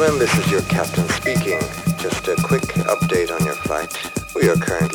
gentlemen, this is your captain speaking. Just a quick update on your flight. We are currently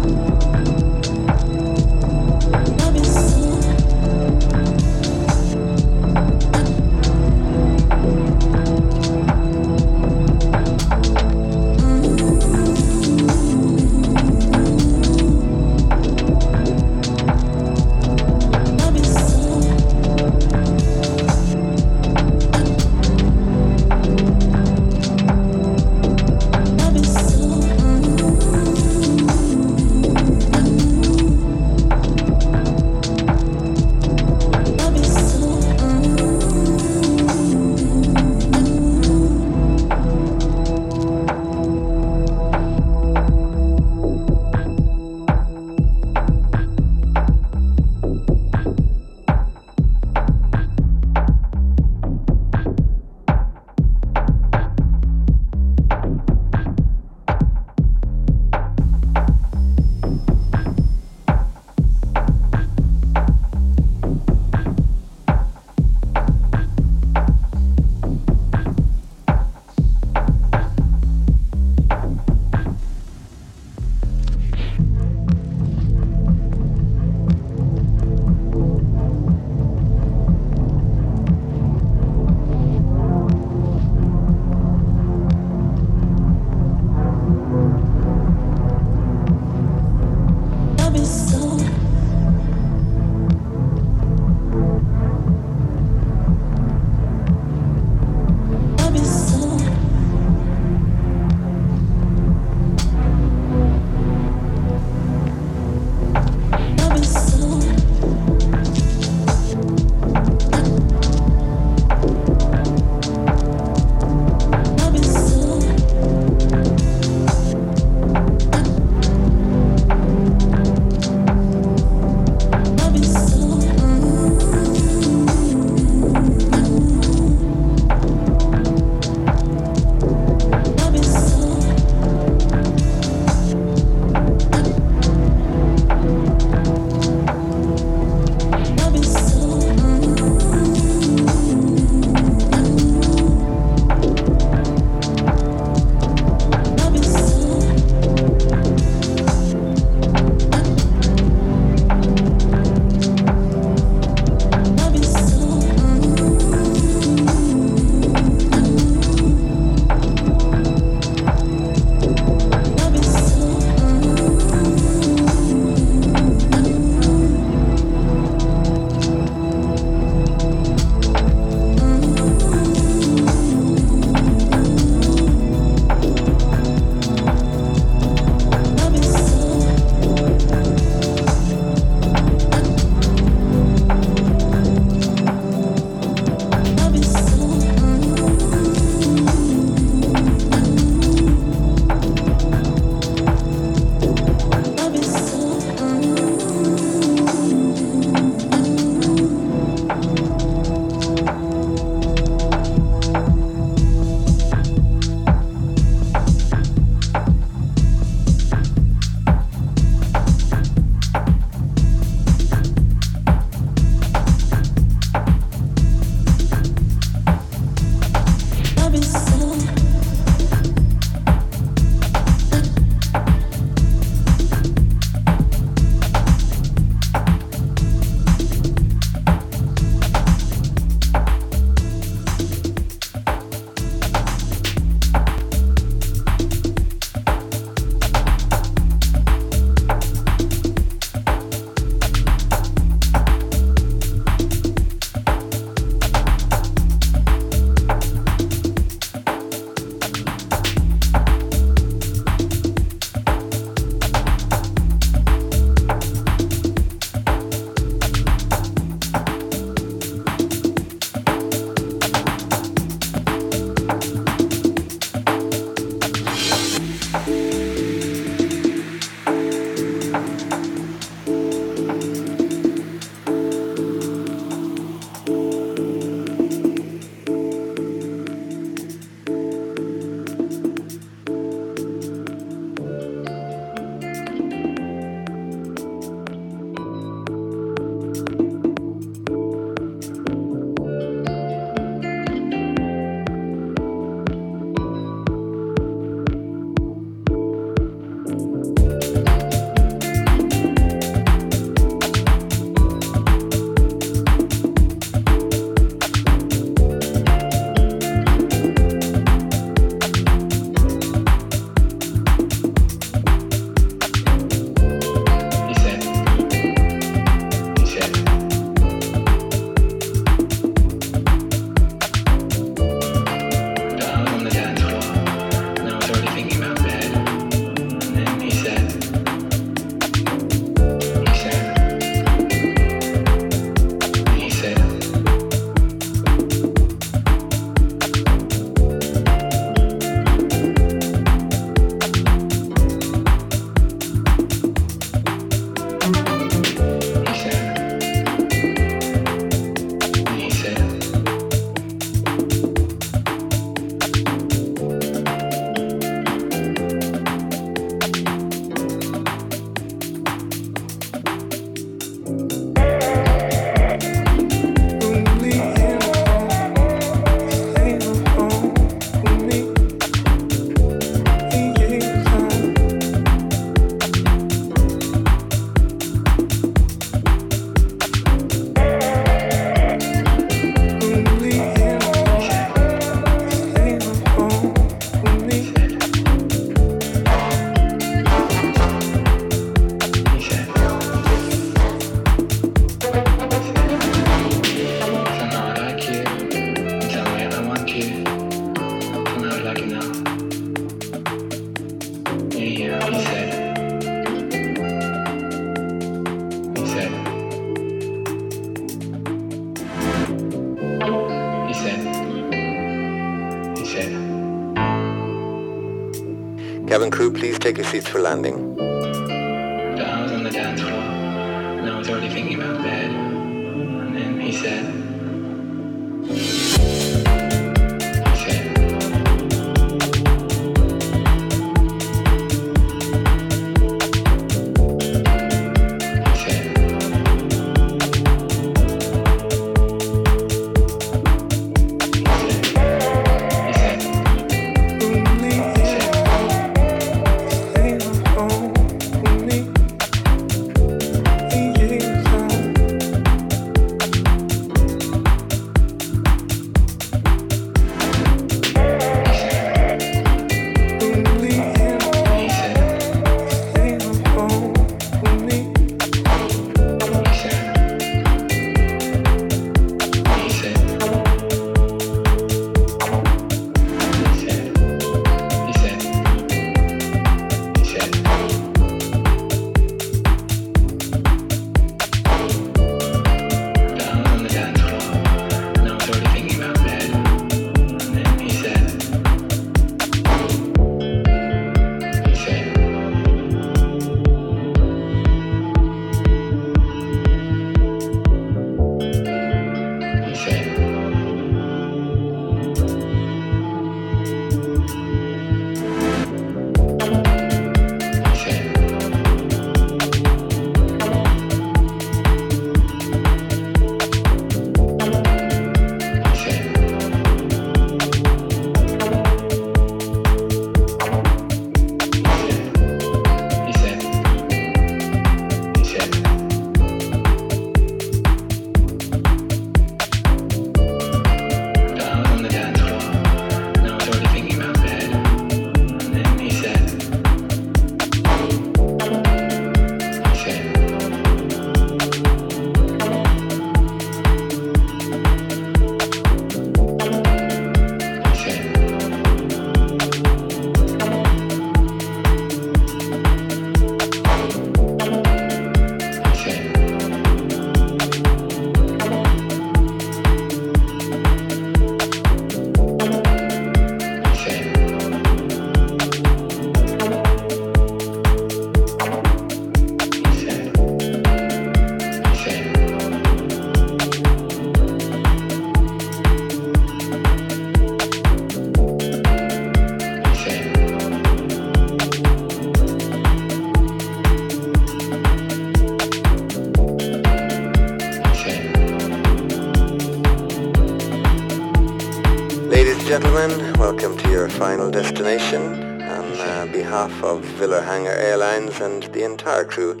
final destination, on uh, behalf of villahanga Airlines and the entire crew,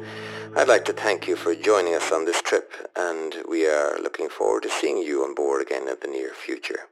I'd like to thank you for joining us on this trip, and we are looking forward to seeing you on board again in the near future.